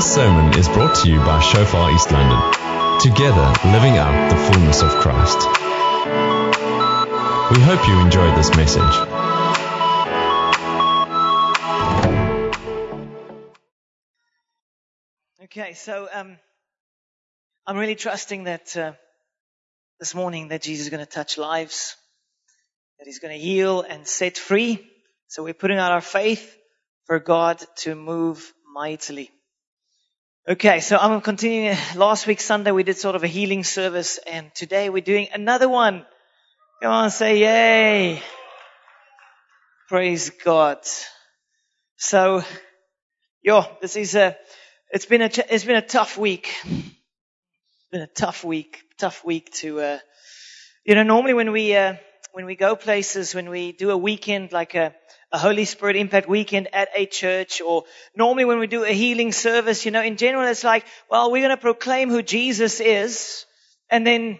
This sermon is brought to you by Shofar East London. Together, living out the fullness of Christ. We hope you enjoyed this message. Okay, so um, I'm really trusting that uh, this morning that Jesus is going to touch lives, that He's going to heal and set free. So we're putting out our faith for God to move mightily. Okay, so I'm continuing. Last week Sunday we did sort of a healing service, and today we're doing another one. Come on, say yay! Praise God. So, yo, this is a. It's been a. It's been a tough week. Been a tough week. Tough week to. Uh, you know, normally when we uh, when we go places, when we do a weekend like a a Holy Spirit Impact weekend at a church or normally when we do a healing service, you know, in general it's like, well, we're going to proclaim who Jesus is and then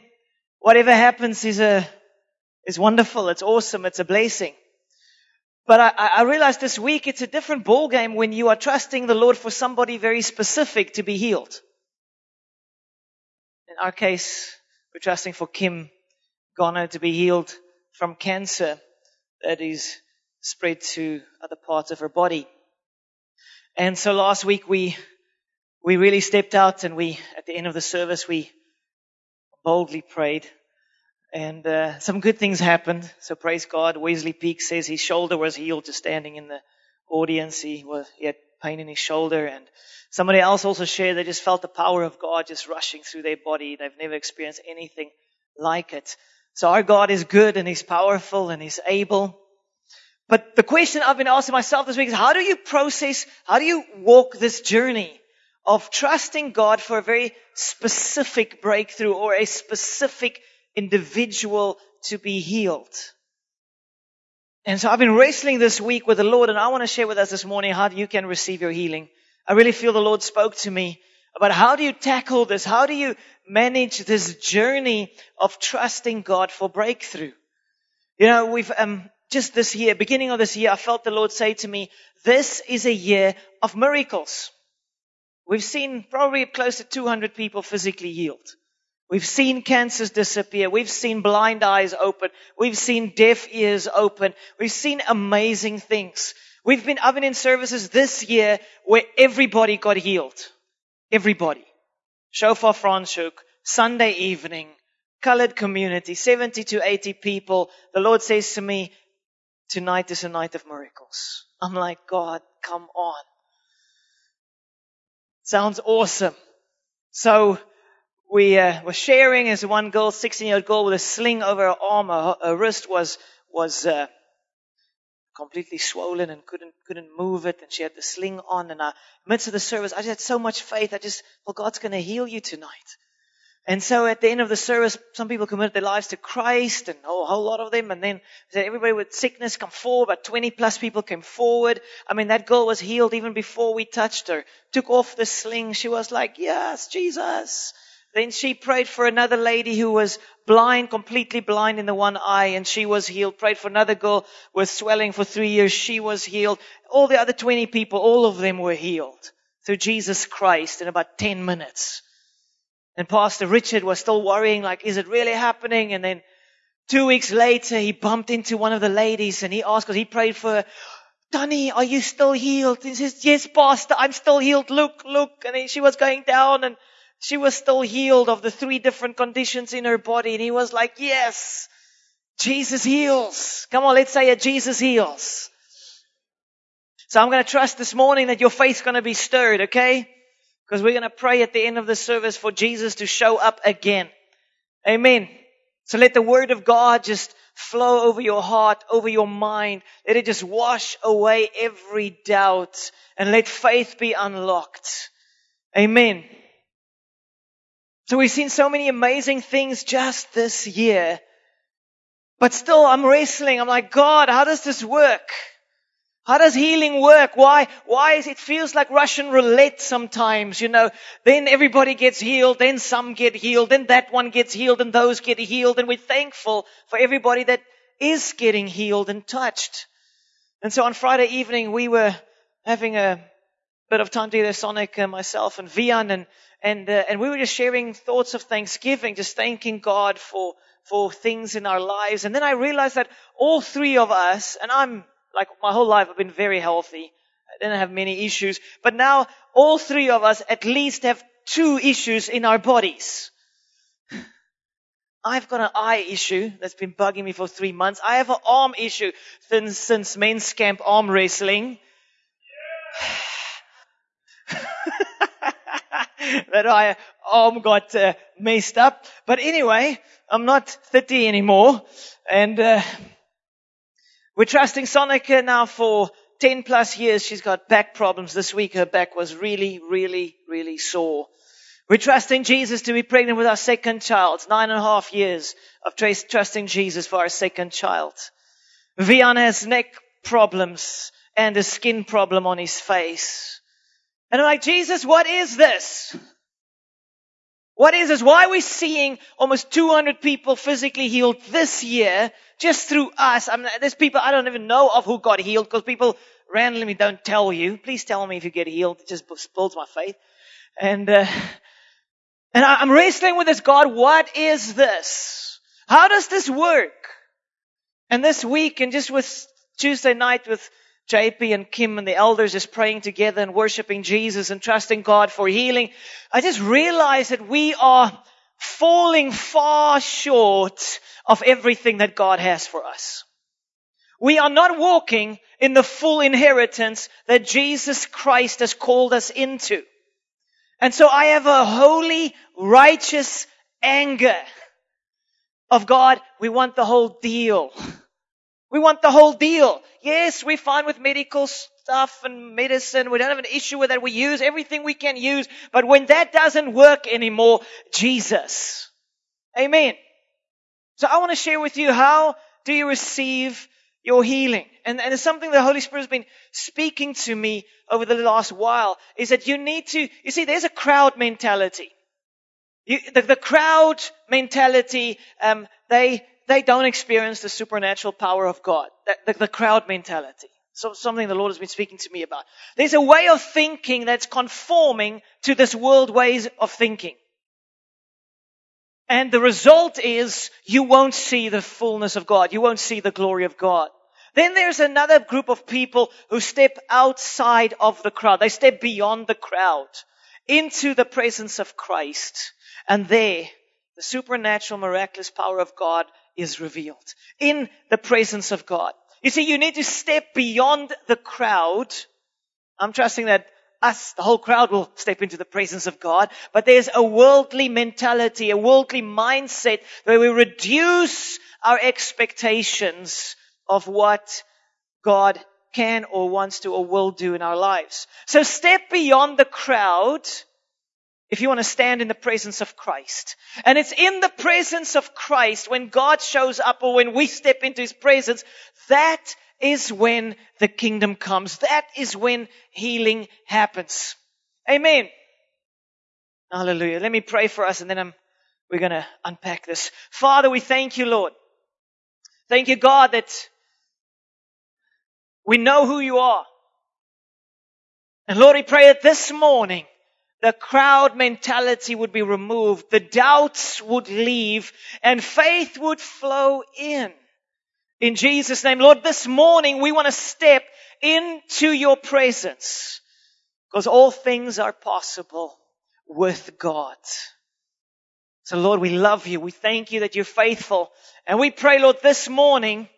whatever happens is a, is wonderful. It's awesome. It's a blessing. But I, I realized this week it's a different ballgame when you are trusting the Lord for somebody very specific to be healed. In our case, we're trusting for Kim Garner to be healed from cancer that is spread to other parts of her body. And so last week we, we really stepped out and we, at the end of the service, we boldly prayed and uh, some good things happened. So praise God. Wesley Peak says his shoulder was healed just standing in the audience. He was, he had pain in his shoulder and somebody else also shared they just felt the power of God just rushing through their body. They've never experienced anything like it. So our God is good and He's powerful and He's able. But the question I've been asking myself this week is how do you process, how do you walk this journey of trusting God for a very specific breakthrough or a specific individual to be healed? And so I've been wrestling this week with the Lord and I want to share with us this morning how you can receive your healing. I really feel the Lord spoke to me about how do you tackle this? How do you manage this journey of trusting God for breakthrough? You know, we've, um, just this year, beginning of this year, I felt the Lord say to me, this is a year of miracles. We've seen probably close to 200 people physically healed. We've seen cancers disappear. We've seen blind eyes open. We've seen deaf ears open. We've seen amazing things. We've been, been in services this year where everybody got healed. Everybody. Shofar Franschhoek, Sunday evening, colored community, 70 to 80 people. The Lord says to me, tonight is a night of miracles. I'm like, God, come on. Sounds awesome. So we uh, were sharing as one girl, 16 year old girl with a sling over her arm, her, her wrist was, was, uh, completely swollen and couldn't, couldn't move it. And she had the sling on and I, midst of the service, I just had so much faith. I just, well, God's going to heal you tonight. And so at the end of the service, some people committed their lives to Christ and a whole lot of them. And then everybody with sickness come forward, but 20 plus people came forward. I mean, that girl was healed even before we touched her. Took off the sling. She was like, yes, Jesus. Then she prayed for another lady who was blind, completely blind in the one eye, and she was healed. Prayed for another girl with swelling for three years. She was healed. All the other 20 people, all of them were healed through Jesus Christ in about 10 minutes. And Pastor Richard was still worrying, like, is it really happening? And then two weeks later, he bumped into one of the ladies and he asked, because he prayed for her, are you still healed? And He says, yes, Pastor, I'm still healed. Look, look. And then she was going down and she was still healed of the three different conditions in her body. And he was like, yes, Jesus heals. Come on, let's say it. Jesus heals. So I'm going to trust this morning that your faith's going to be stirred, okay? Because we're going to pray at the end of the service for Jesus to show up again. Amen. So let the word of God just flow over your heart, over your mind. Let it just wash away every doubt and let faith be unlocked. Amen. So we've seen so many amazing things just this year. But still I'm wrestling. I'm like, God, how does this work? How does healing work? Why, why is it feels like Russian roulette sometimes, you know? Then everybody gets healed, then some get healed, then that one gets healed and those get healed and we're thankful for everybody that is getting healed and touched. And so on Friday evening we were having a, bit of time together, Sonic, uh, myself, and Vian, and and uh, and we were just sharing thoughts of Thanksgiving, just thanking God for for things in our lives. And then I realized that all three of us, and I'm like my whole life, I've been very healthy. I didn't have many issues, but now all three of us at least have two issues in our bodies. I've got an eye issue that's been bugging me for three months. I have an arm issue since, since men's camp arm wrestling. that I arm got uh, messed up. But anyway, I'm not 30 anymore, and uh, we're trusting Sonica now for 10 plus years. She's got back problems. This week her back was really, really, really sore. We're trusting Jesus to be pregnant with our second child. Nine and a half years of trusting Jesus for our second child. Vian has neck problems and a skin problem on his face. And I'm like, Jesus, what is this? What is this? Why are we seeing almost 200 people physically healed this year just through us? I mean, there's people I don't even know of who got healed because people randomly don't tell you. Please tell me if you get healed. It just builds my faith. And, uh, and I'm wrestling with this God. What is this? How does this work? And this week and just with Tuesday night with JP and Kim and the elders is praying together and worshiping Jesus and trusting God for healing, I just realized that we are falling far short of everything that God has for us. We are not walking in the full inheritance that Jesus Christ has called us into. And so I have a holy, righteous anger of God. We want the whole deal. We want the whole deal. Yes, we're fine with medical stuff and medicine. We don't have an issue with that. We use everything we can use. But when that doesn't work anymore, Jesus. Amen. So I want to share with you how do you receive your healing? And, and it's something the Holy Spirit has been speaking to me over the last while is that you need to, you see, there's a crowd mentality. You, the, the, crowd mentality, um, they, they don't experience the supernatural power of God. The, the, the crowd mentality. So something the Lord has been speaking to me about. There's a way of thinking that's conforming to this world ways of thinking. And the result is you won't see the fullness of God. You won't see the glory of God. Then there's another group of people who step outside of the crowd. They step beyond the crowd into the presence of Christ. And there, the supernatural, miraculous power of God is revealed in the presence of God. You see, you need to step beyond the crowd. I'm trusting that us, the whole crowd will step into the presence of God, but there's a worldly mentality, a worldly mindset where we reduce our expectations of what God can or wants to or will do in our lives. So step beyond the crowd if you want to stand in the presence of Christ. And it's in the presence of Christ when God shows up or when we step into His presence, that is when the kingdom comes. That is when healing happens. Amen. Hallelujah. Let me pray for us and then I'm, we're going to unpack this. Father, we thank you, Lord. Thank you, God, that we know who you are. And Lord, we pray that this morning the crowd mentality would be removed, the doubts would leave, and faith would flow in. In Jesus' name, Lord, this morning we want to step into your presence because all things are possible with God. So Lord, we love you. We thank you that you're faithful. And we pray, Lord, this morning,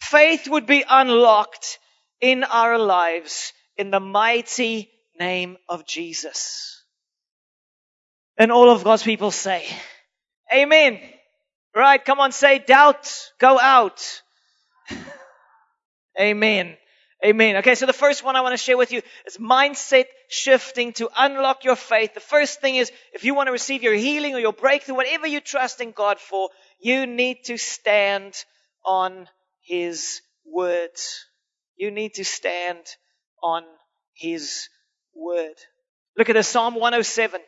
faith would be unlocked in our lives in the mighty name of Jesus. And all of God's people say, Amen. Right, come on, say doubt, go out. Amen. Amen. Okay, so the first one I want to share with you is mindset shifting to unlock your faith. The first thing is if you want to receive your healing or your breakthrough, whatever you trust in God for, you need to stand on His word. You need to stand on His word. Look at the Psalm 107.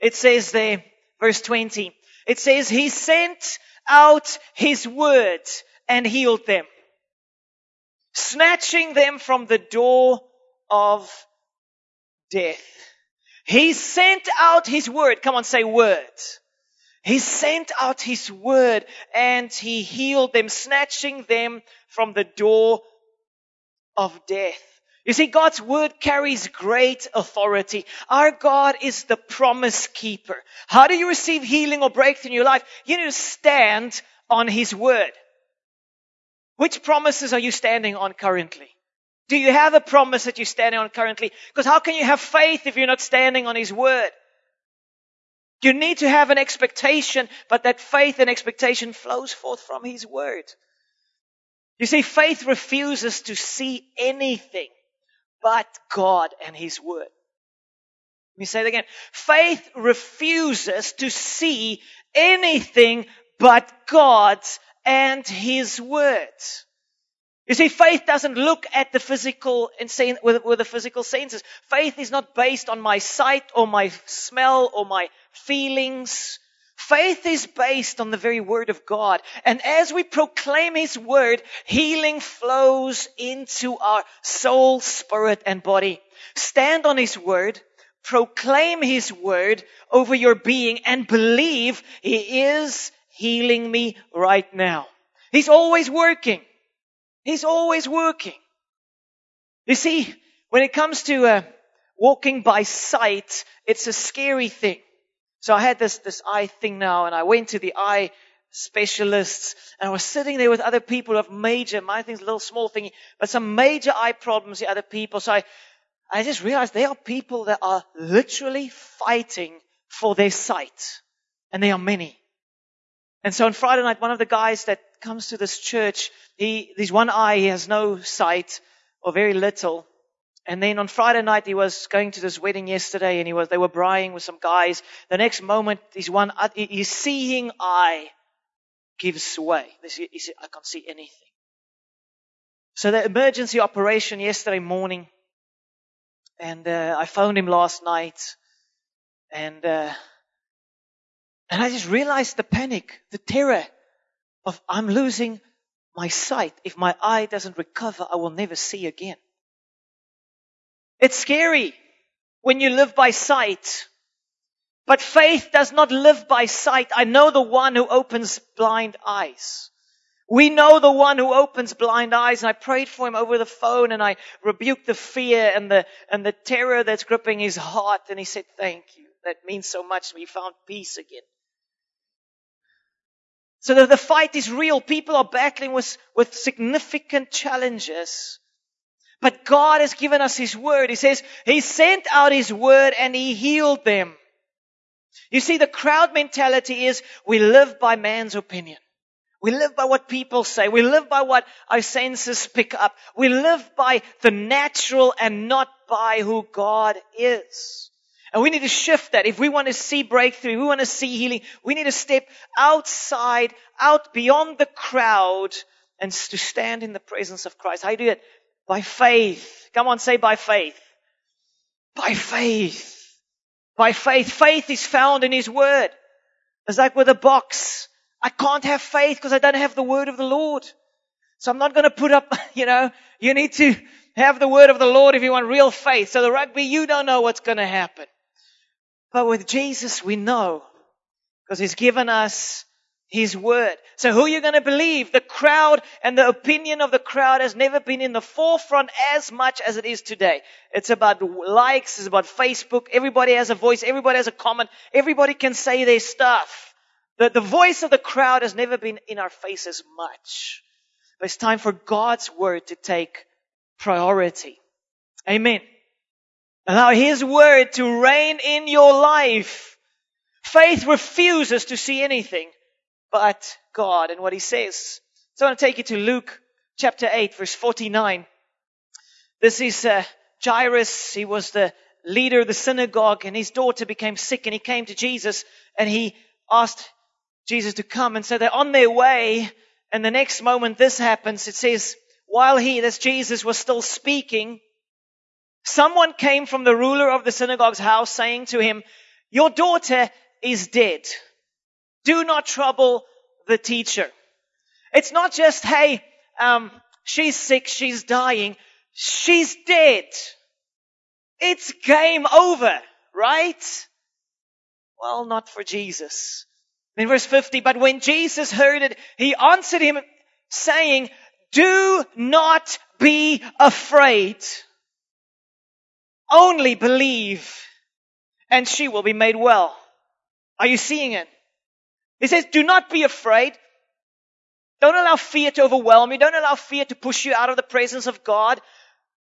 It says there, verse 20, it says, He sent out His word and healed them, snatching them from the door of death. He sent out His word. Come on, say word. He sent out His word and He healed them, snatching them from the door of death. You see, God's word carries great authority. Our God is the promise keeper. How do you receive healing or breakthrough in your life? You need to stand on His word. Which promises are you standing on currently? Do you have a promise that you're standing on currently? Because how can you have faith if you're not standing on His word? You need to have an expectation, but that faith and expectation flows forth from His word. You see, faith refuses to see anything but God and His word. Let me say it again. Faith refuses to see anything but God's and His words. You see, faith doesn't look at the physical and with, with the physical senses. Faith is not based on my sight or my smell or my feelings. Faith is based on the very word of God. And as we proclaim His word, healing flows into our soul, spirit, and body. Stand on His word, proclaim His word over your being, and believe He is healing me right now. He's always working. He's always working. You see, when it comes to uh, walking by sight, it's a scary thing. So I had this, this eye thing now and I went to the eye specialists and I was sitting there with other people who have major, my thing's a little small thing, but some major eye problems, the other people. So I, I just realized there are people that are literally fighting for their sight. And they are many. And so on Friday night, one of the guys that comes to this church, he, there's one eye, he has no sight or very little. And then on Friday night, he was going to this wedding yesterday and he was, they were braaiing with some guys. The next moment, his one, his seeing eye gives way. He said, I can't see anything. So the emergency operation yesterday morning, and uh, I phoned him last night, and uh, and I just realized the panic, the terror of I'm losing my sight. If my eye doesn't recover, I will never see again. It's scary when you live by sight. But faith does not live by sight. I know the one who opens blind eyes. We know the one who opens blind eyes and I prayed for him over the phone and I rebuked the fear and the, and the terror that's gripping his heart and he said, thank you. That means so much. We found peace again. So the, the fight is real. People are battling with, with significant challenges. But God has given us His word. He says He sent out His word and He healed them. You see, the crowd mentality is we live by man's opinion. We live by what people say. We live by what our senses pick up. We live by the natural and not by who God is. And we need to shift that. If we want to see breakthrough, we want to see healing, we need to step outside, out beyond the crowd and to stand in the presence of Christ. How do you do it? By faith. Come on, say by faith. By faith. By faith. Faith is found in His Word. It's like with a box. I can't have faith because I don't have the Word of the Lord. So I'm not going to put up, you know, you need to have the Word of the Lord if you want real faith. So the rugby, you don't know what's going to happen. But with Jesus, we know because he's given us his word. So who are you going to believe? The crowd and the opinion of the crowd has never been in the forefront as much as it is today. It's about likes, it's about Facebook. Everybody has a voice. Everybody has a comment. Everybody can say their stuff. The, the voice of the crowd has never been in our face as much. But it's time for God's word to take priority. Amen. Allow His word to reign in your life. Faith refuses to see anything but God and what He says. So I want to take you to Luke chapter 8 verse 49. This is uh, Jairus. He was the leader of the synagogue and his daughter became sick and he came to Jesus and he asked Jesus to come and so they're on their way and the next moment this happens. It says, while he, that's Jesus, was still speaking, Someone came from the ruler of the synagogue's house saying to him, your daughter is dead. Do not trouble the teacher. It's not just, hey, um, she's sick, she's dying. She's dead. it's game over, right? Well, not for Jesus. In verse 50, but when Jesus heard it, he answered him saying, do not be afraid. Only believe and she will be made well. Are you seeing it? He says, do not be afraid. Don't allow fear to overwhelm you. Don't allow fear to push you out of the presence of God.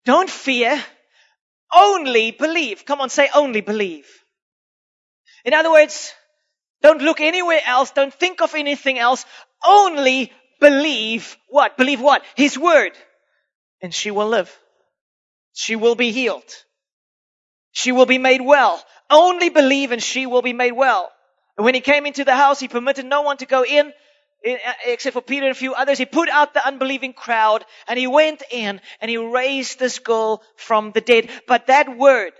Don't fear. Only believe. Come on, say only believe. In other words, don't look anywhere else. Don't think of anything else. Only believe what? Believe what? His word. And she will live. She will be healed. She will be made well. Only believe and she will be made well. And when he came into the house, he permitted no one to go in uh, except for Peter and a few others. He put out the unbelieving crowd and he went in and he raised this girl from the dead. But that word,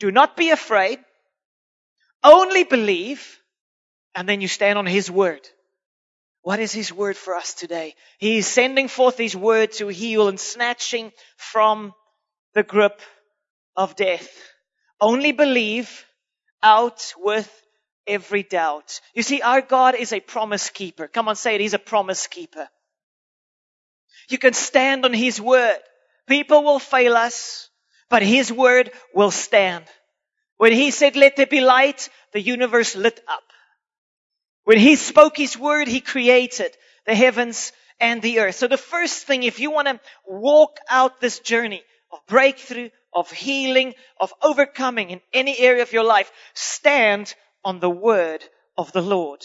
do not be afraid, only believe, and then you stand on his word. What is his word for us today? He is sending forth his word to heal and snatching from the grip of death. Only believe out with every doubt. You see, our God is a promise keeper. Come on, say it. He's a promise keeper. You can stand on His word. People will fail us, but His word will stand. When He said, let there be light, the universe lit up. When He spoke His word, He created the heavens and the earth. So the first thing, if you want to walk out this journey of breakthrough, of healing, of overcoming in any area of your life, stand on the word of the Lord.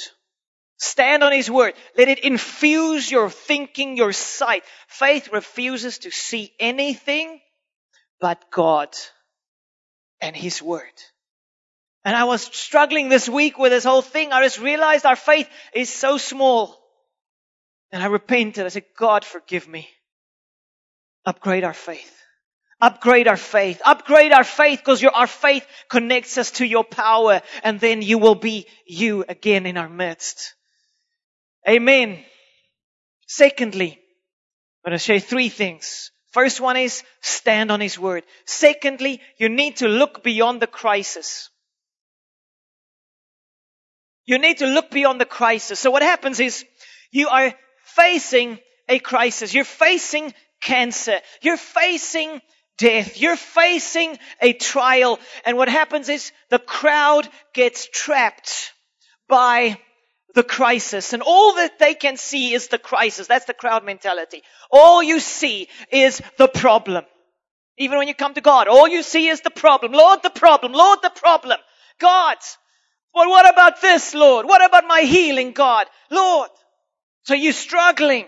Stand on His word. Let it infuse your thinking, your sight. Faith refuses to see anything but God and His word. And I was struggling this week with this whole thing. I just realized our faith is so small. And I repented. I said, God, forgive me. Upgrade our faith. Upgrade our faith. Upgrade our faith because our faith connects us to your power and then you will be you again in our midst. Amen. Secondly, I'm going to share three things. First one is stand on His word. Secondly, you need to look beyond the crisis. You need to look beyond the crisis. So what happens is you are facing a crisis. You're facing cancer. You're facing death. You're facing a trial. And what happens is the crowd gets trapped by the crisis. And all that they can see is the crisis. That's the crowd mentality. All you see is the problem. Even when you come to God, all you see is the problem. Lord, the problem. Lord, the problem. God. Well, what about this, Lord? What about my healing, God? Lord. So you're struggling.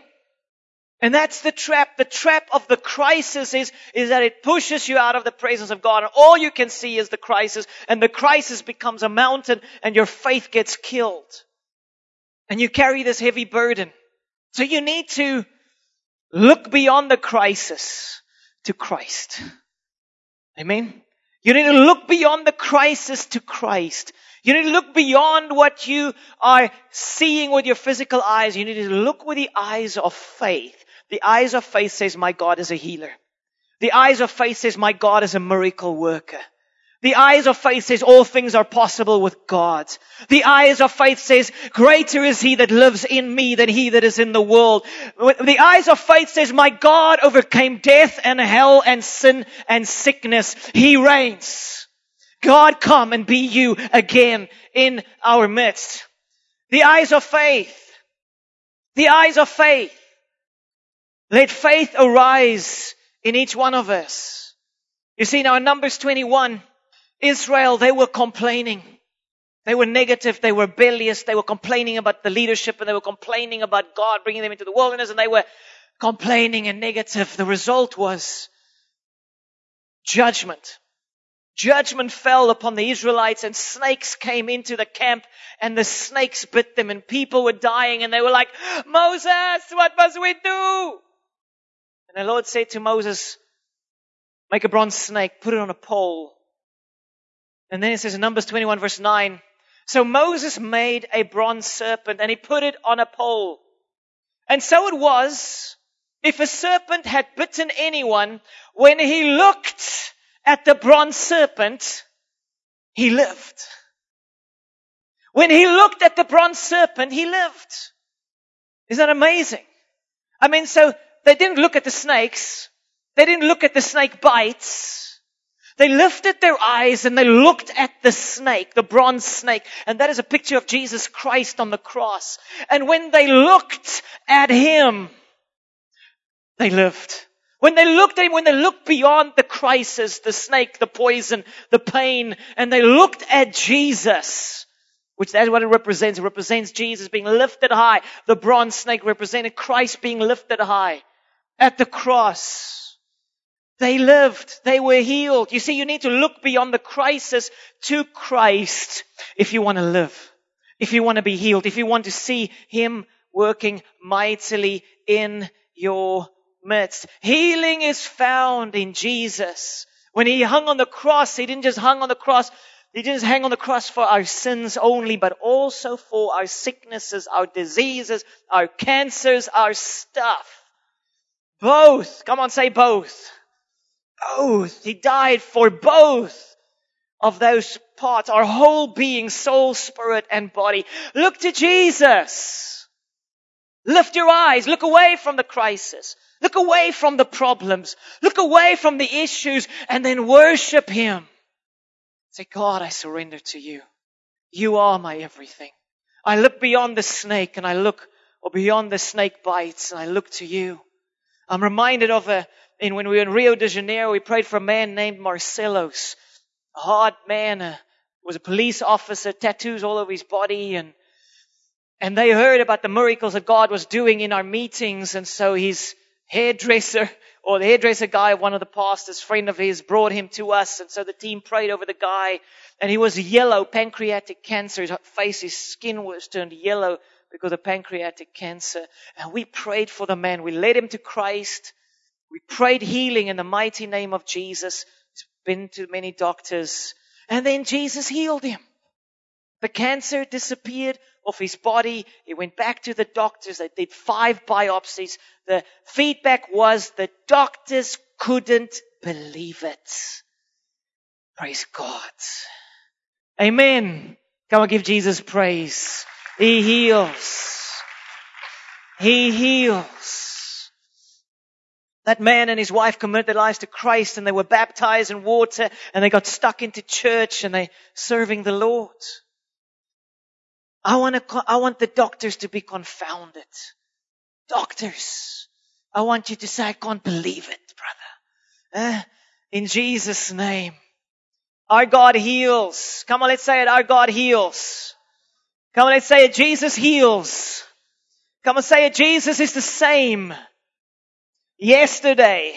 And that's the trap. The trap of the crisis is, is that it pushes you out of the presence of God and all you can see is the crisis and the crisis becomes a mountain and your faith gets killed. And you carry this heavy burden. So you need to look beyond the crisis to Christ. Amen. You need to look beyond the crisis to Christ. You need to look beyond what you are seeing with your physical eyes. You need to look with the eyes of faith. The eyes of faith says, my God is a healer. The eyes of faith says, my God is a miracle worker. The eyes of faith says all things are possible with God. The eyes of faith says greater is he that lives in me than he that is in the world. The eyes of faith says my God overcame death and hell and sin and sickness. He reigns. God come and be you again in our midst. The eyes of faith. The eyes of faith. Let faith arise in each one of us. You see now in Numbers 21, Israel, they were complaining. They were negative. They were rebellious. They were complaining about the leadership and they were complaining about God bringing them into the wilderness and they were complaining and negative. The result was judgment. Judgment fell upon the Israelites and snakes came into the camp and the snakes bit them and people were dying and they were like, Moses, what must we do? And the Lord said to Moses, make a bronze snake, put it on a pole. And then it says in Numbers 21 verse 9, so Moses made a bronze serpent and he put it on a pole. And so it was, if a serpent had bitten anyone, when he looked at the bronze serpent, he lived. When he looked at the bronze serpent, he lived. Isn't that amazing? I mean, so they didn't look at the snakes. They didn't look at the snake bites. They lifted their eyes and they looked at the snake, the bronze snake. And that is a picture of Jesus Christ on the cross. And when they looked at him, they lived. When they looked at him, when they looked beyond the crisis, the snake, the poison, the pain, and they looked at Jesus, which that's what it represents. It represents Jesus being lifted high. The bronze snake represented Christ being lifted high at the cross. They lived. They were healed. You see, you need to look beyond the crisis to Christ if you want to live. If you want to be healed. If you want to see Him working mightily in your midst. Healing is found in Jesus. When He hung on the cross, He didn't just hang on the cross he didn't hang on the cross for our sins only, but also for our sicknesses, our diseases, our cancers, our stuff. Both. Come on, say both. Both. He died for both of those parts, our whole being, soul, spirit, and body. Look to Jesus. Lift your eyes. Look away from the crisis. Look away from the problems. Look away from the issues and then worship Him. Say, God, I surrender to you. You are my everything. I look beyond the snake and I look, or beyond the snake bites and I look to you. I'm reminded of a, in when we were in Rio de Janeiro, we prayed for a man named Marcelos. A hard man, a, was a police officer, tattoos all over his body and, and they heard about the miracles that God was doing in our meetings and so his hairdresser or the hairdresser guy, one of the pastors, friend of his, brought him to us. And so the team prayed over the guy and he was yellow, pancreatic cancer. His face, his skin was turned yellow because of pancreatic cancer. And we prayed for the man. We led him to Christ. We prayed healing in the mighty name of Jesus. He's been to many doctors. And then Jesus healed him. The cancer disappeared off his body. He went back to the doctors. They did five biopsies. The feedback was the doctors couldn't believe it. Praise God. Amen. Come and give Jesus praise. He heals. He heals. That man and his wife committed their lives to Christ and they were baptized in water and they got stuck into church and they serving the Lord. I want to, I want the doctors to be confounded. Doctors. I want you to say, I can't believe it, brother. Eh? In Jesus' name. Our God heals. Come on, let's say it. Our God heals. Come on, let's say it. Jesus heals. Come on, say it. Jesus is the same. Yesterday,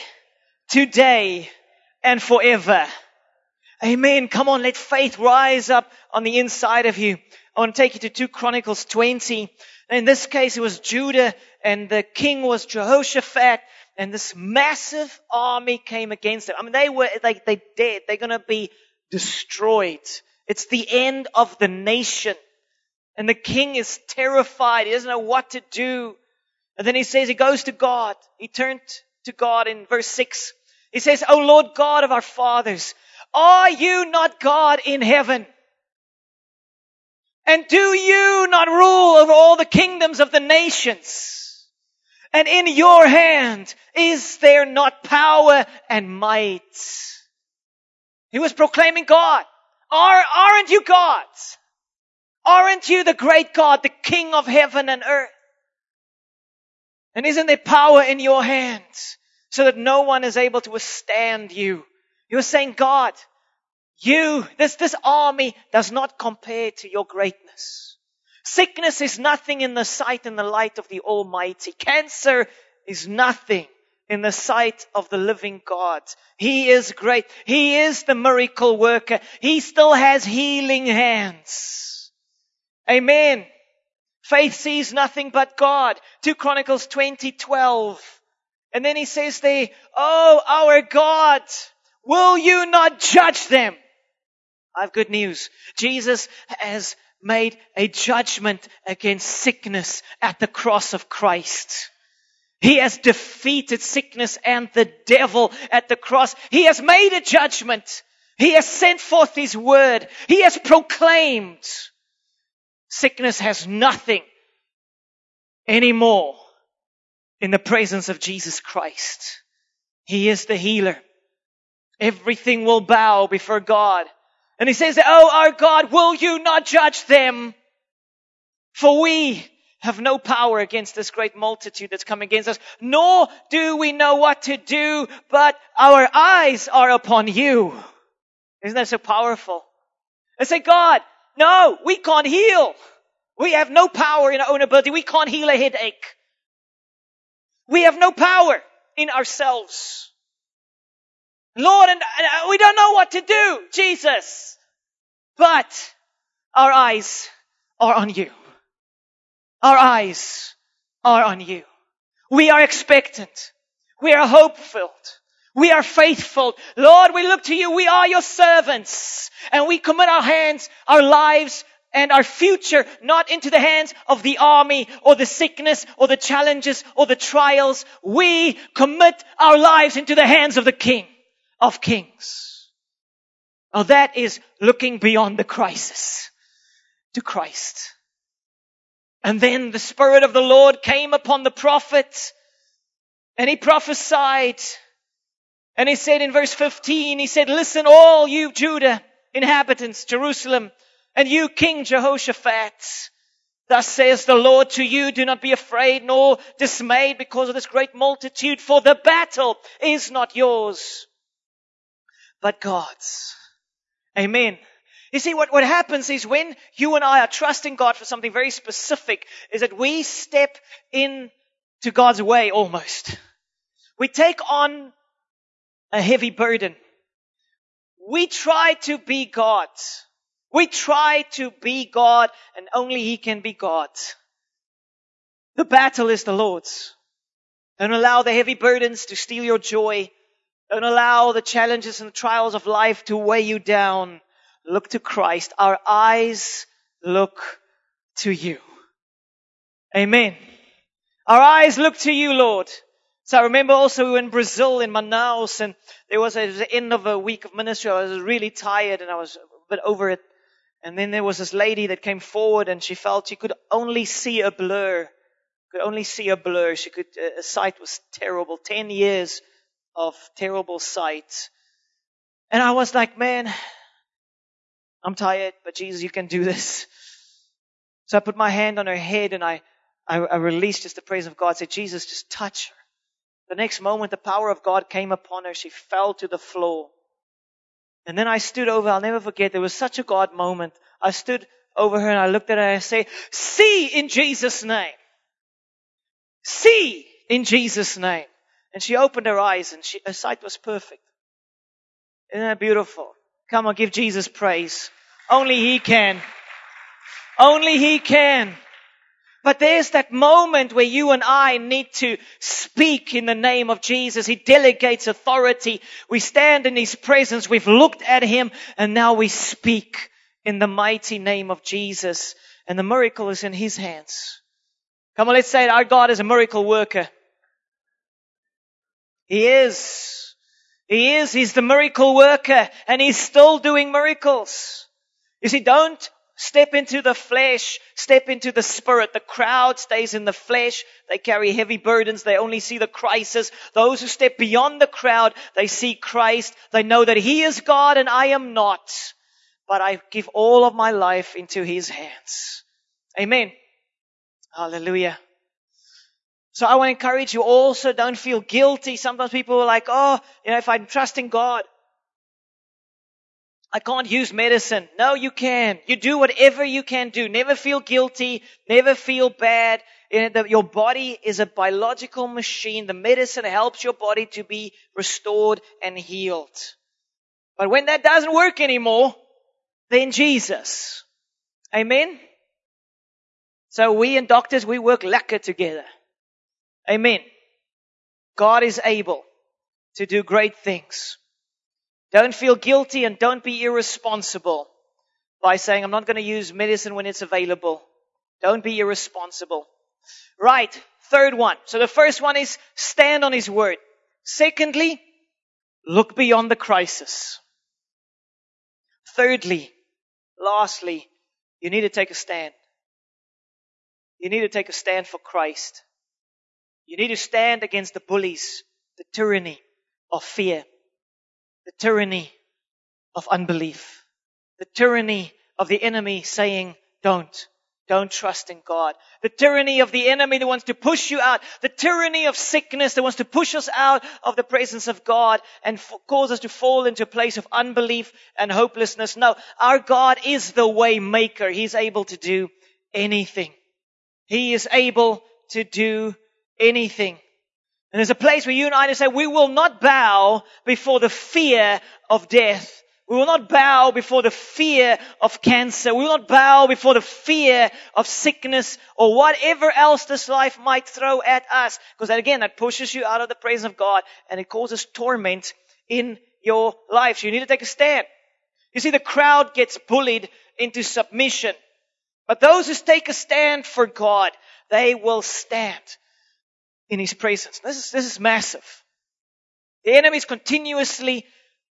today, and forever. Amen. Come on, let faith rise up on the inside of you. I want to take you to 2 Chronicles 20. In this case, it was Judah and the king was Jehoshaphat and this massive army came against them. I mean, they were, like, they dead. They're going to be destroyed. It's the end of the nation. And the king is terrified. He doesn't know what to do. And then he says, he goes to God. He turned to God in verse 6. He says, O Lord God of our fathers, are you not God in heaven? And do you not rule over all the kingdoms of the nations? And in your hand is there not power and might? He was proclaiming God. Are, aren't you God? Aren't you the great God, the King of heaven and earth? And isn't there power in your hands so that no one is able to withstand you? You're saying, God, you, this, this army does not compare to your greatness. Sickness is nothing in the sight and the light of the Almighty. Cancer is nothing in the sight of the living God. He is great. He is the miracle worker. He still has healing hands. Amen. Faith sees nothing but God. 2 Chronicles 20, 12. And then he says there, Oh, our God, will you not judge them? I have good news. Jesus has made a judgment against sickness at the cross of Christ. He has defeated sickness and the devil at the cross. He has made a judgment. He has sent forth His word. He has proclaimed sickness has nothing anymore in the presence of Jesus Christ. He is the healer. Everything will bow before God. And he says, Oh, our God, will you not judge them? For we have no power against this great multitude that's come against us, nor do we know what to do, but our eyes are upon you. Isn't that so powerful? I say, God, no, we can't heal. We have no power in our own ability. We can't heal a headache. We have no power in ourselves. Lord, and uh, we don't know what to do, Jesus. But our eyes are on you. Our eyes are on you. We are expectant. We are hopeful. We are faithful. Lord, we look to you. We are your servants and we commit our hands, our lives, and our future not into the hands of the army or the sickness or the challenges or the trials. We commit our lives into the hands of the King of Kings. Now that is looking beyond the crisis to Christ. And then the Spirit of the Lord came upon the prophet and he prophesied. And he said in verse 15, he said, listen all you Judah inhabitants, Jerusalem, and you, King Jehoshaphat, thus says the Lord to you, do not be afraid nor dismayed because of this great multitude, for the battle is not yours, but God's. Amen. You see, what, what happens is when you and I are trusting God for something very specific, is that we step in to God's way almost. We take on a heavy burden. We try to be God. We try to be God and only He can be God. The battle is the Lord's. Don't allow the heavy burdens to steal your joy. Don't allow the challenges and the trials of life to weigh you down. Look to Christ. Our eyes look to you. Amen. Our eyes look to you, Lord. So I remember also we were in Brazil in Manaus and there was, a, the end of a week of ministry. I was really tired and I was a bit over it. And then there was this lady that came forward and she felt she could only see a blur. Could only see a blur. She could, uh, sight was terrible. Ten years of terrible sight. And I was like, man, I'm tired, but Jesus, you can do this. So I put my hand on her head and I, I, I released just the praise of God. I said, Jesus, just touch her. The next moment, the power of God came upon her. She fell to the floor. And then I stood over, I'll never forget, there was such a God moment. I stood over her and I looked at her and I say, see in Jesus' name. See in Jesus' name. And she opened her eyes and she, her sight was perfect. Isn't that beautiful? Come on, give Jesus praise. Only He can. Only He can. But there's that moment where you and I need to speak in the name of Jesus. He delegates authority. We stand in His presence. We've looked at Him and now we speak in the mighty name of Jesus. And the miracle is in His hands. Come on, let's say it. Our God is a miracle worker. He is. He is. He's the miracle worker and He's still doing miracles. You see, don't Step into the flesh. Step into the spirit. The crowd stays in the flesh. They carry heavy burdens. They only see the crisis. Those who step beyond the crowd, they see Christ. They know that He is God and I am not. But I give all of my life into His hands. Amen. Hallelujah. So I want to encourage you also, don't feel guilty. Sometimes people are like, oh, you know, if I'm trusting God, I can't use medicine. No, you can. You do whatever you can do. Never feel guilty. Never feel bad. Your body is a biological machine. The medicine helps your body to be restored and healed. But when that doesn't work anymore, then Jesus. Amen. So we and doctors, we work lekker together. Amen. God is able to do great things. Don't feel guilty and don't be irresponsible by saying, I'm not going to use medicine when it's available. Don't be irresponsible. Right. Third one. So the first one is stand on his word. Secondly, look beyond the crisis. Thirdly, lastly, you need to take a stand. You need to take a stand for Christ. You need to stand against the bullies, the tyranny of fear, the tyranny of unbelief, the tyranny of the enemy saying, don't, don't trust in God. The tyranny of the enemy that wants to push you out. The tyranny of sickness that wants to push us out of the presence of God and f- cause us to fall into a place of unbelief and hopelessness. No, our God is the way maker. He's able to do anything. He is able to do anything. And there's a place where you and I say, we will not bow before the fear of death. We will not bow before the fear of cancer. We will not bow before the fear of sickness or whatever else this life might throw at us. Because that again, that pushes you out of the presence of God and it causes torment in your life. So you need to take a stand. You see, the crowd gets bullied into submission. But those who take a stand for God, they will stand in His presence. This is, this is massive. The enemy is continuously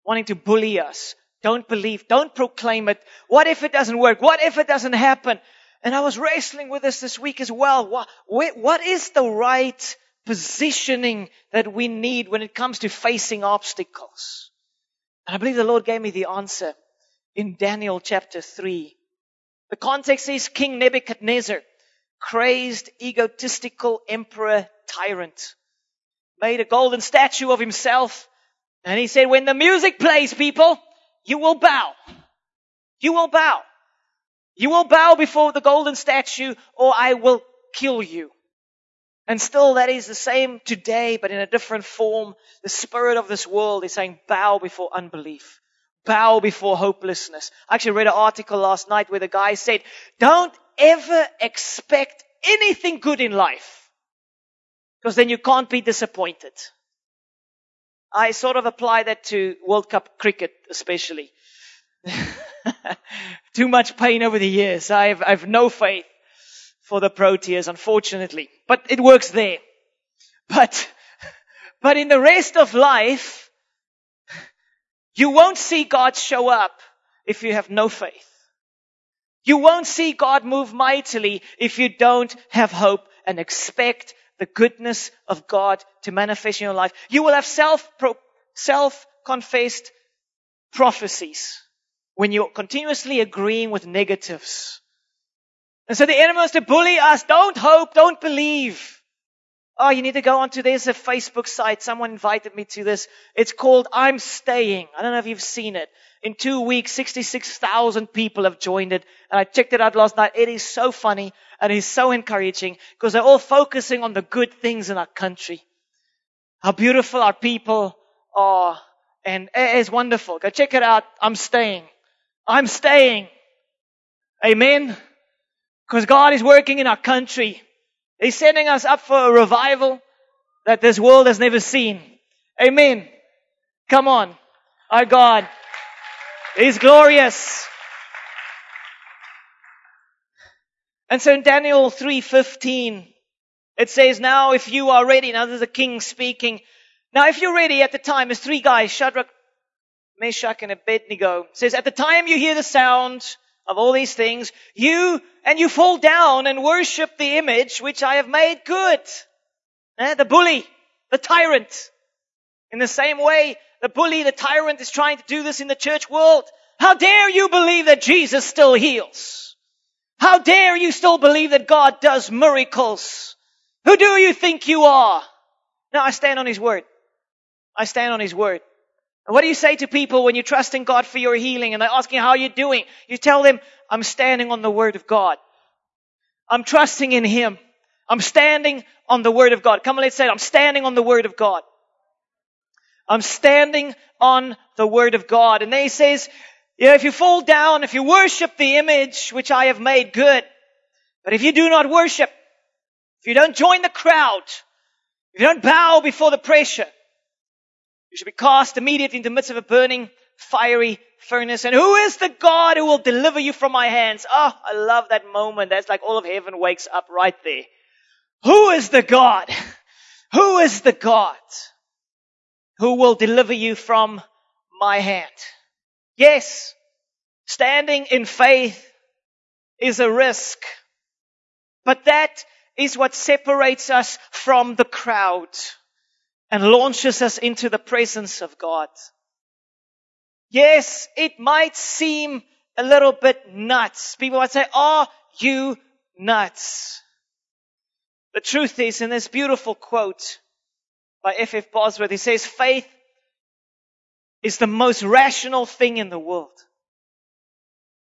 wanting to bully us. Don't believe. Don't proclaim it. What if it doesn't work? What if it doesn't happen? And I was wrestling with this this week as well. What, what is the right positioning that we need when it comes to facing obstacles? And I believe the Lord gave me the answer in Daniel chapter 3. The context is King Nebuchadnezzar, crazed, egotistical emperor tyrant, made a golden statue of himself. And he said, when the music plays, people, you will bow. You will bow. You will bow before the golden statue or I will kill you. And still that is the same today, but in a different form. The spirit of this world is saying bow before unbelief. Bow before hopelessness. I actually read an article last night where the guy said, don't ever expect anything good in life. Because then you can't be disappointed. I sort of apply that to World Cup cricket, especially. Too much pain over the years. I have, I have no faith for the Proteas, unfortunately. But it works there. But, but in the rest of life, you won't see God show up if you have no faith. You won't see God move mightily if you don't have hope and expect the goodness of God to manifest in your life. You will have self, self-confessed prophecies when you're continuously agreeing with negatives. And so the enemy wants to bully us. Don't hope. Don't believe. Oh, you need to go onto, there's a Facebook site. Someone invited me to this. It's called I'm Staying. I don't know if you've seen it. In two weeks, 66,000 people have joined it. And I checked it out last night. It is so funny and it's so encouraging because they're all focusing on the good things in our country. How beautiful our people are. And it's wonderful. Go check it out. I'm staying. I'm staying. Amen. Because God is working in our country. He's setting us up for a revival that this world has never seen. Amen. Come on. Our God is glorious. And so in Daniel 3:15 it says now if you are ready now there's a king speaking now if you're ready at the time there's three guys Shadrach Meshach and Abednego says at the time you hear the sound of all these things you and you fall down and worship the image which I have made good eh? the bully the tyrant in the same way the bully the tyrant is trying to do this in the church world how dare you believe that Jesus still heals how dare you still believe that God does miracles? Who do you think you are? No, I stand on His word. I stand on His word. And what do you say to people when you trust in God for your healing and they're asking how you're doing? You tell them, I'm standing on the word of God. I'm trusting in Him. I'm standing on the word of God. Come on, let's say it. I'm standing on the word of God. I'm standing on the word of God. And then he says, you know, if you fall down, if you worship the image which I have made good, but if you do not worship, if you don't join the crowd, if you don't bow before the pressure, you should be cast immediately into the midst of a burning, fiery furnace. And who is the God who will deliver you from my hands? Oh, I love that moment. That's like all of heaven wakes up right there. Who is the God? Who is the God who will deliver you from my hand? Yes, standing in faith is a risk, but that is what separates us from the crowd and launches us into the presence of God. Yes, it might seem a little bit nuts. People might say, are you nuts? The truth is, in this beautiful quote by F. F. Bosworth, he says, faith is the most rational thing in the world.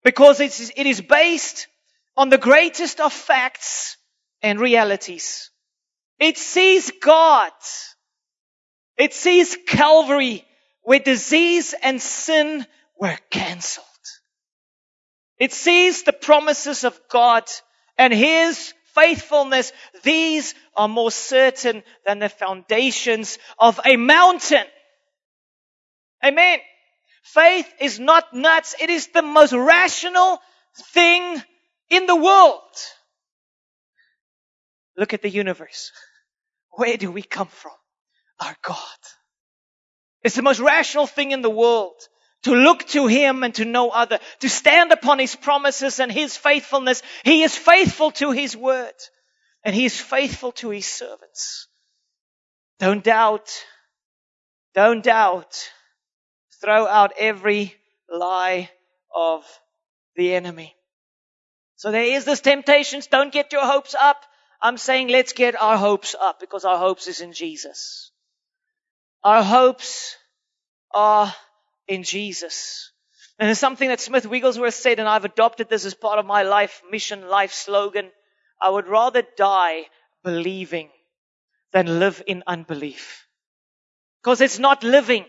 Because it's, it is based on the greatest of facts and realities. It sees God. It sees Calvary where disease and sin were cancelled. It sees the promises of God and His faithfulness. These are more certain than the foundations of a mountain. Amen. Faith is not nuts. It is the most rational thing in the world. Look at the universe. Where do we come from? Our God. It's the most rational thing in the world to look to Him and to no other, to stand upon His promises and His faithfulness. He is faithful to His word and He is faithful to His servants. Don't doubt. Don't doubt. Throw out every lie of the enemy. So there is this temptations. Don't get your hopes up. I'm saying let's get our hopes up because our hopes is in Jesus. Our hopes are in Jesus. And it's something that Smith Wigglesworth said, and I've adopted this as part of my life mission, life slogan. I would rather die believing than live in unbelief. Because it's not living.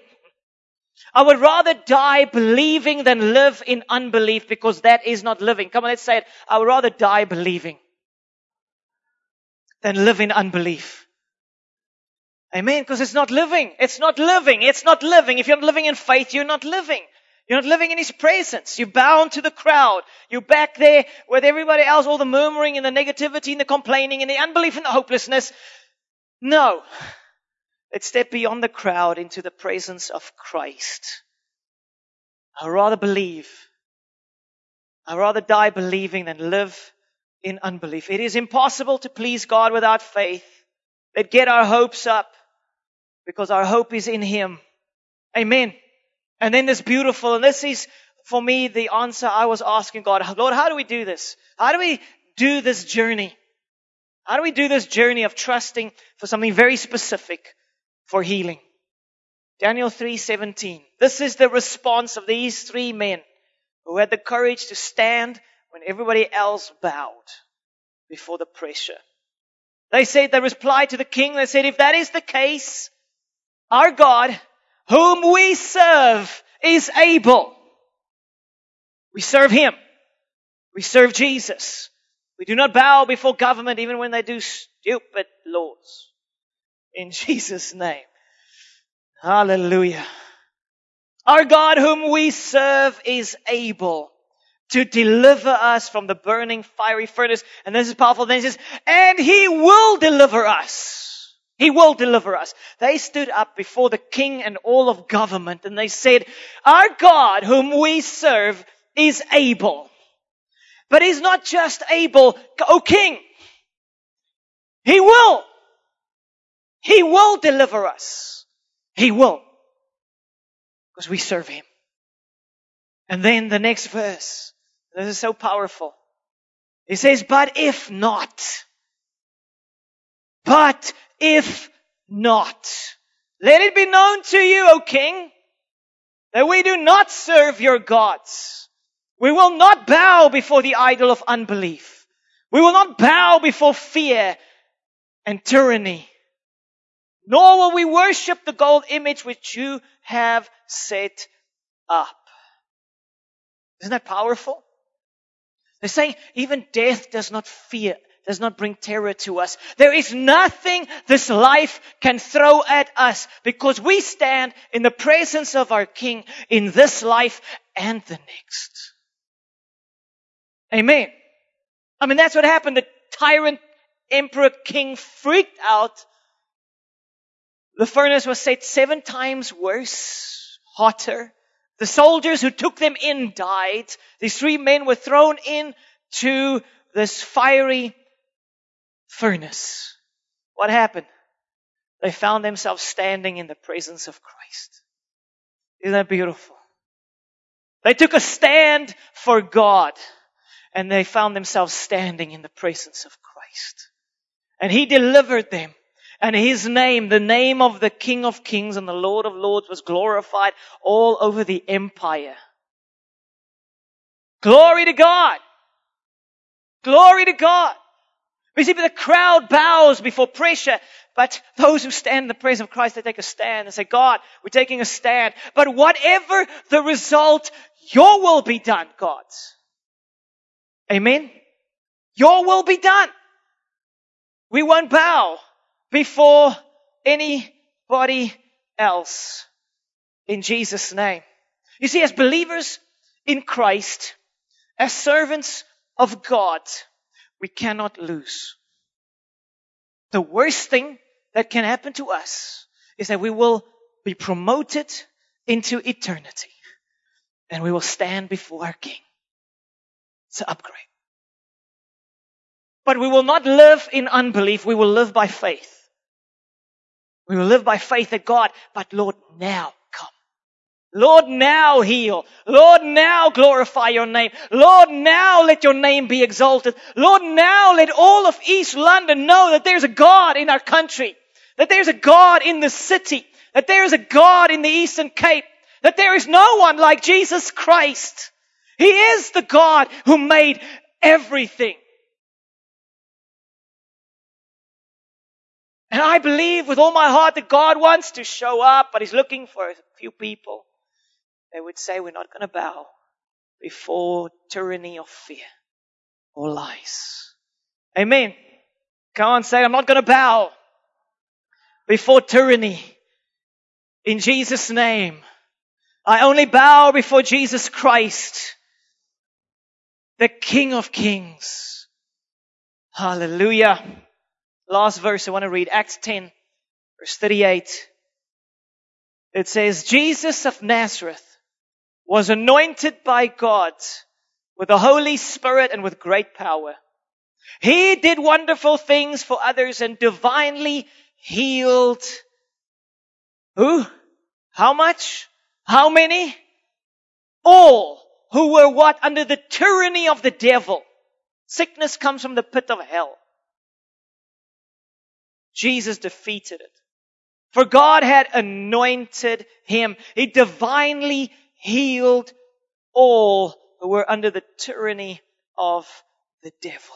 I would rather die believing than live in unbelief because that is not living. Come on, let's say it. I would rather die believing than live in unbelief. Amen. Because it's not living. It's not living. It's not living. If you're not living in faith, you're not living. You're not living in His presence. You're bound to the crowd. You're back there with everybody else, all the murmuring and the negativity and the complaining and the unbelief and the hopelessness. No. Let's step beyond the crowd into the presence of Christ. I'd rather believe. I'd rather die believing than live in unbelief. It is impossible to please God without faith. Let's get our hopes up because our hope is in Him. Amen. And then this beautiful, and this is for me the answer I was asking God, Lord, how do we do this? How do we do this journey? How do we do this journey of trusting for something very specific for healing? Daniel 3:17. This is the response of these three men who had the courage to stand when everybody else bowed before the pressure. They said, they replied to the king, they said, if that is the case, our God, whom we serve, is able. We serve Him. We serve Jesus. We do not bow before government even when they do stupid laws. In Jesus' name. Hallelujah. Our God whom we serve is able to deliver us from the burning fiery furnace. And this is powerful. Then he says, and He will deliver us. He will deliver us. They stood up before the king and all of government and they said, our God whom we serve is able. But he's not just able, O king. He will. He will deliver us. He will. Because we serve him. And then the next verse. This is so powerful. He says, but if not, but if not, let it be known to you, O king, that we do not serve your gods. We will not bow before the idol of unbelief. We will not bow before fear and tyranny. Nor will we worship the gold image which you have set up. Isn't that powerful? They're saying even death does not fear, does not bring terror to us. There is nothing this life can throw at us because we stand in the presence of our King in this life and the next. Amen. I mean, that's what happened. The tyrant emperor king freaked out. The furnace was set seven times worse, hotter. The soldiers who took them in died. These three men were thrown into this fiery furnace. What happened? They found themselves standing in the presence of Christ. Isn't that beautiful? They took a stand for God and they found themselves standing in the presence of Christ. And He delivered them. And His name, the name of the King of Kings and the Lord of Lords was glorified all over the empire. Glory to God. Glory to God. We see the crowd bows before pressure, but those who stand in the presence of Christ, they take a stand and say, God, we're taking a stand. But whatever the result, your will be done, God. Amen? Your will be done. We won't bow before anybody else in Jesus' name. You see, as believers in Christ, as servants of God, we cannot lose. The worst thing that can happen to us is that we will be promoted into eternity and we will stand before our King. It's an upgrade. But we will not live in unbelief. We will live by faith. We will live by faith that God, but Lord, now come. Lord, now heal. Lord, now glorify your name. Lord, now let your name be exalted. Lord, now let all of East London know that there's a God in our country, that there's a God in the city, that there is a God in the Eastern Cape, that there is no one like Jesus Christ. He is the God who made everything. And I believe with all my heart that God wants to show up, but He's looking for a few people. They would say, we're not going to bow before tyranny of fear or lies. Amen. Come on, say, I'm not going to bow before tyranny. In Jesus' name. I only bow before Jesus Christ, the King of Kings. Hallelujah. Last verse I want to read, Acts 10, verse 38. It says, Jesus of Nazareth was anointed by God with the Holy Spirit and with great power. He did wonderful things for others and divinely healed who? How much? How many? All who were what? Under the tyranny of the devil. Sickness comes from the pit of hell. Jesus defeated it. For God had anointed him. He divinely healed all who were under the tyranny of the devil.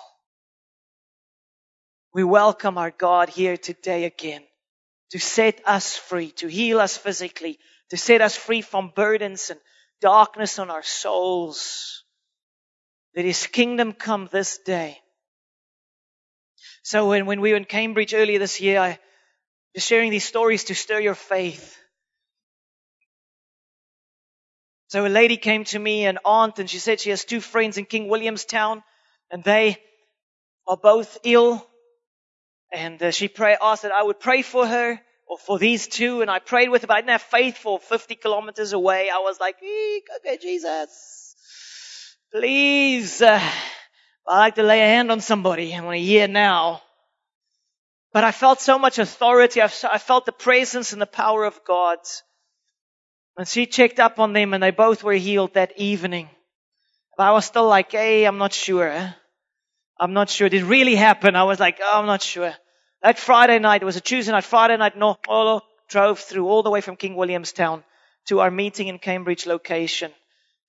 We welcome our God here today again to set us free, to heal us physically, to set us free from burdens and darkness on our souls. Let His kingdom come this day. So when, when we were in Cambridge earlier this year, I was sharing these stories to stir your faith. So a lady came to me, an aunt, and she said she has two friends in King Williamstown, and they are both ill. And uh, she pray, asked that I would pray for her or for these two, and I prayed with her, but I didn't have faith for 50 kilometers away. I was like, okay, Jesus, please. Uh, I like to lay a hand on somebody. I'm going to hear now. But I felt so much authority. I felt the presence and the power of God. And she checked up on them and they both were healed that evening. But I was still like, hey, I'm not sure. I'm not sure. Did it really happen? I was like, oh, I'm not sure. That Friday night, it was a Tuesday night, Friday night, no, Olo drove through all the way from King Williamstown to our meeting in Cambridge location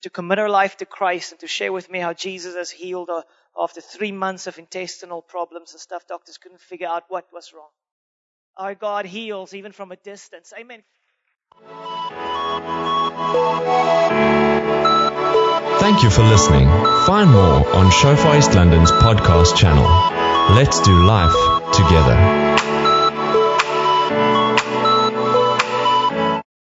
to commit our life to Christ and to share with me how Jesus has healed her after three months of intestinal problems and stuff. Doctors couldn't figure out what was wrong. Our God heals even from a distance. Amen. Thank you for listening. Find more on Shofar East London's podcast channel. Let's do life together.